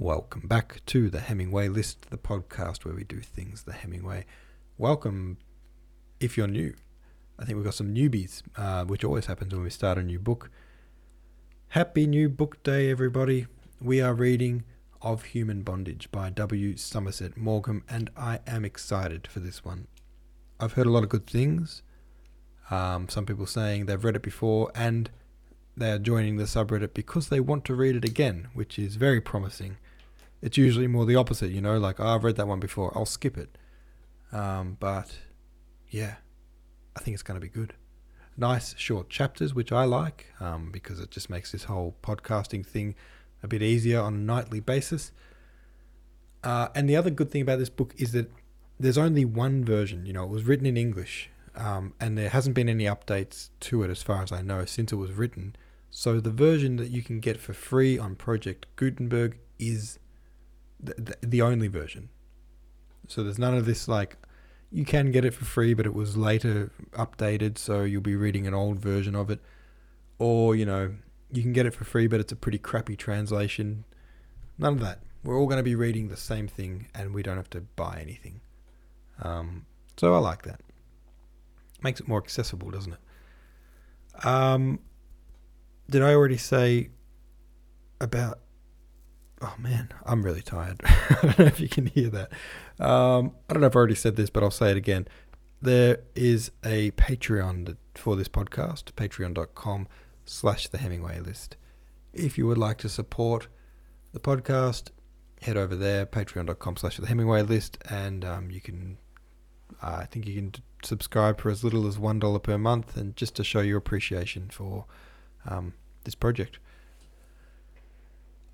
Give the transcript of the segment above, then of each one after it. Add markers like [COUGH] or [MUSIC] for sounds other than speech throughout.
Welcome back to the Hemingway List, the podcast where we do things the Hemingway. Welcome if you're new. I think we've got some newbies, uh, which always happens when we start a new book. Happy New Book Day, everybody. We are reading Of Human Bondage by W. Somerset Maugham, and I am excited for this one. I've heard a lot of good things. Um, some people saying they've read it before and they are joining the subreddit because they want to read it again, which is very promising it's usually more the opposite, you know, like, oh, I've read that one before, I'll skip it. Um, but yeah, I think it's going to be good. Nice short chapters, which I like um, because it just makes this whole podcasting thing a bit easier on a nightly basis. Uh, and the other good thing about this book is that there's only one version. You know, it was written in English, um, and there hasn't been any updates to it as far as I know since it was written. So the version that you can get for free on Project Gutenberg is the, the only version. So there's none of this like you can get it for free, but it was later updated, so you'll be reading an old version of it, or you know you can get it for free, but it's a pretty crappy translation. None of that. We're all going to be reading the same thing, and we don't have to buy anything. Um, so I like that. Makes it more accessible, doesn't it? Um, did I already say about Oh man, I'm really tired. [LAUGHS] I don't know if you can hear that. Um, I don't know if I already said this, but I'll say it again. There is a Patreon for this podcast, patreon.com slash the Hemingway list. If you would like to support the podcast, head over there, patreon.com slash the Hemingway list, and um, you can, uh, I think you can subscribe for as little as $1 per month, and just to show your appreciation for um, this project.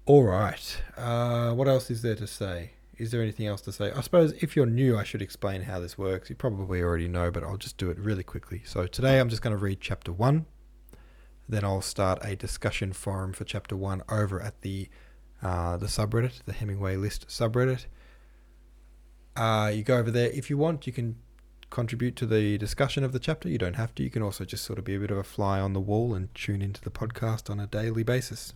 All right. Uh, what else is there to say? Is there anything else to say? I suppose if you're new, I should explain how this works. You probably already know, but I'll just do it really quickly. So today I'm just going to read chapter one. Then I'll start a discussion forum for chapter one over at the uh, the subreddit, the Hemingway List subreddit. Uh, you go over there if you want. You can contribute to the discussion of the chapter. You don't have to. You can also just sort of be a bit of a fly on the wall and tune into the podcast on a daily basis.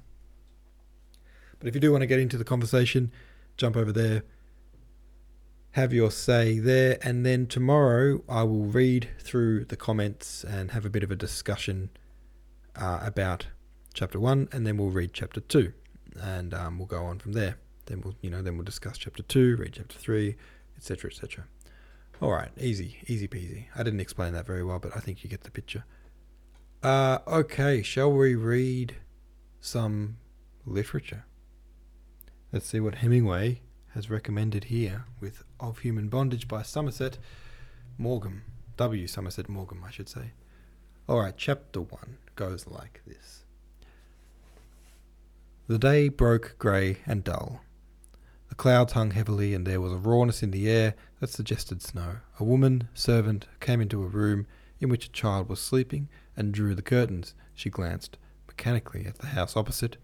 But if you do want to get into the conversation, jump over there, have your say there, and then tomorrow I will read through the comments and have a bit of a discussion uh, about chapter one, and then we'll read chapter two, and um, we'll go on from there. Then we'll, you know, then we'll discuss chapter two, read chapter three, etc., etc. All right, easy, easy peasy. I didn't explain that very well, but I think you get the picture. Uh, okay, shall we read some literature? Let's see what Hemingway has recommended here with Of Human Bondage by Somerset Maugham. W. Somerset Maugham, I should say. Alright, chapter 1 goes like this The day broke grey and dull. The clouds hung heavily, and there was a rawness in the air that suggested snow. A woman servant came into a room in which a child was sleeping and drew the curtains. She glanced mechanically at the house opposite,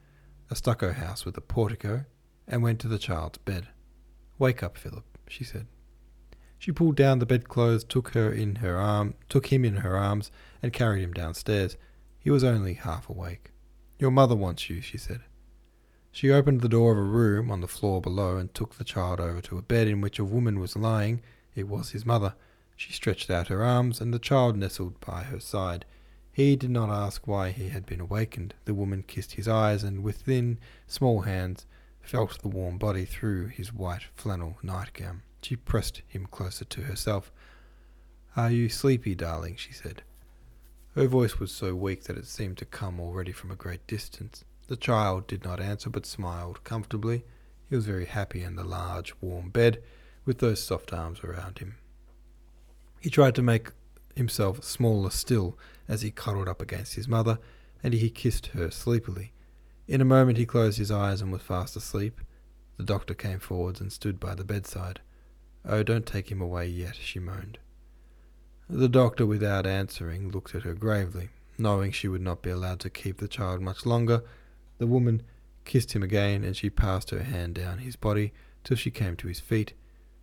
a stucco house with a portico and went to the child's bed. Wake up, Philip, she said. She pulled down the bedclothes, took her in her arm, took him in her arms, and carried him downstairs. He was only half awake. Your mother wants you, she said. She opened the door of a room on the floor below and took the child over to a bed in which a woman was lying. It was his mother. She stretched out her arms, and the child nestled by her side. He did not ask why he had been awakened. The woman kissed his eyes, and with thin, small hands felt the warm body through his white flannel nightgown. She pressed him closer to herself. Are you sleepy, darling? she said. Her voice was so weak that it seemed to come already from a great distance. The child did not answer, but smiled comfortably. He was very happy in the large, warm bed, with those soft arms around him. He tried to make himself smaller still as he cuddled up against his mother, and he kissed her sleepily. In a moment he closed his eyes and was fast asleep. The doctor came forwards and stood by the bedside. Oh, don't take him away yet, she moaned. The doctor, without answering, looked at her gravely. Knowing she would not be allowed to keep the child much longer, the woman kissed him again, and she passed her hand down his body till she came to his feet.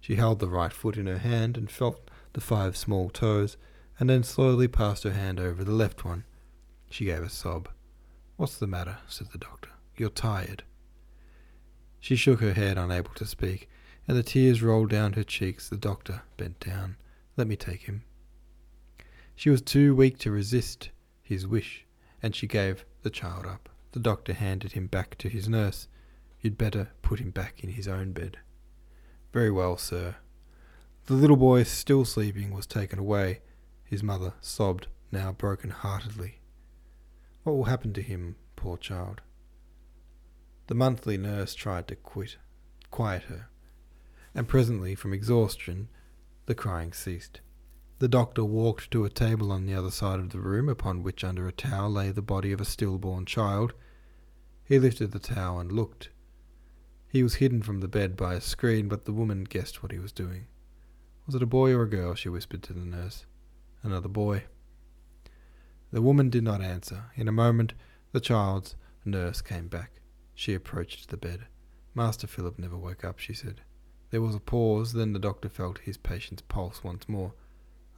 She held the right foot in her hand and felt the five small toes, and then slowly passed her hand over the left one. She gave a sob. What's the matter? said the doctor. You're tired. She shook her head, unable to speak, and the tears rolled down her cheeks. The doctor bent down. Let me take him. She was too weak to resist his wish, and she gave the child up. The doctor handed him back to his nurse. You'd better put him back in his own bed. Very well, sir. The little boy, still sleeping, was taken away. His mother sobbed, now broken heartedly. What will happen to him, poor child? The monthly nurse tried to quit, quiet her, and presently, from exhaustion, the crying ceased. The doctor walked to a table on the other side of the room, upon which, under a towel, lay the body of a stillborn child. He lifted the towel and looked. He was hidden from the bed by a screen, but the woman guessed what he was doing. Was it a boy or a girl? she whispered to the nurse. Another boy. The woman did not answer. In a moment, the child's nurse came back. She approached the bed. Master Philip never woke up, she said. There was a pause, then the doctor felt his patient's pulse once more.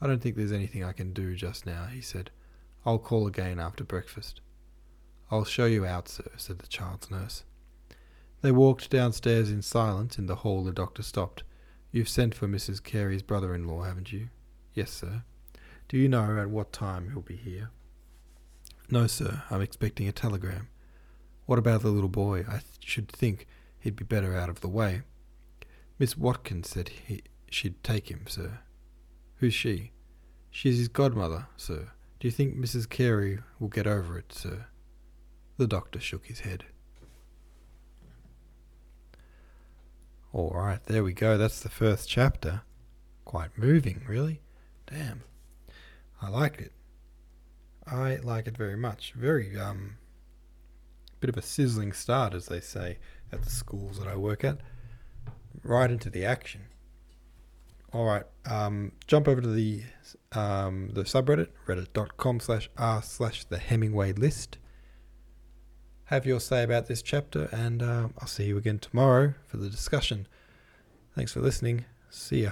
I don't think there's anything I can do just now, he said. I'll call again after breakfast. I'll show you out, sir, said the child's nurse. They walked downstairs in silence. In the hall, the doctor stopped. You've sent for Mrs. Carey's brother in law, haven't you? Yes, sir. Do you know at what time he'll be here? No, sir. I'm expecting a telegram. What about the little boy? I th- should think he'd be better out of the way. Miss Watkins said he, she'd take him, sir. Who's she? She's his godmother, sir. Do you think Mrs. Carey will get over it, sir? The doctor shook his head. All right, there we go. That's the first chapter. Quite moving, really. Damn. I like it. I like it very much. Very um bit of a sizzling start as they say at the schools that I work at. Right into the action. All right, um, jump over to the um, the subreddit reddit.com slash r slash the Hemingway list. Have your say about this chapter, and uh, I'll see you again tomorrow for the discussion. Thanks for listening. See ya.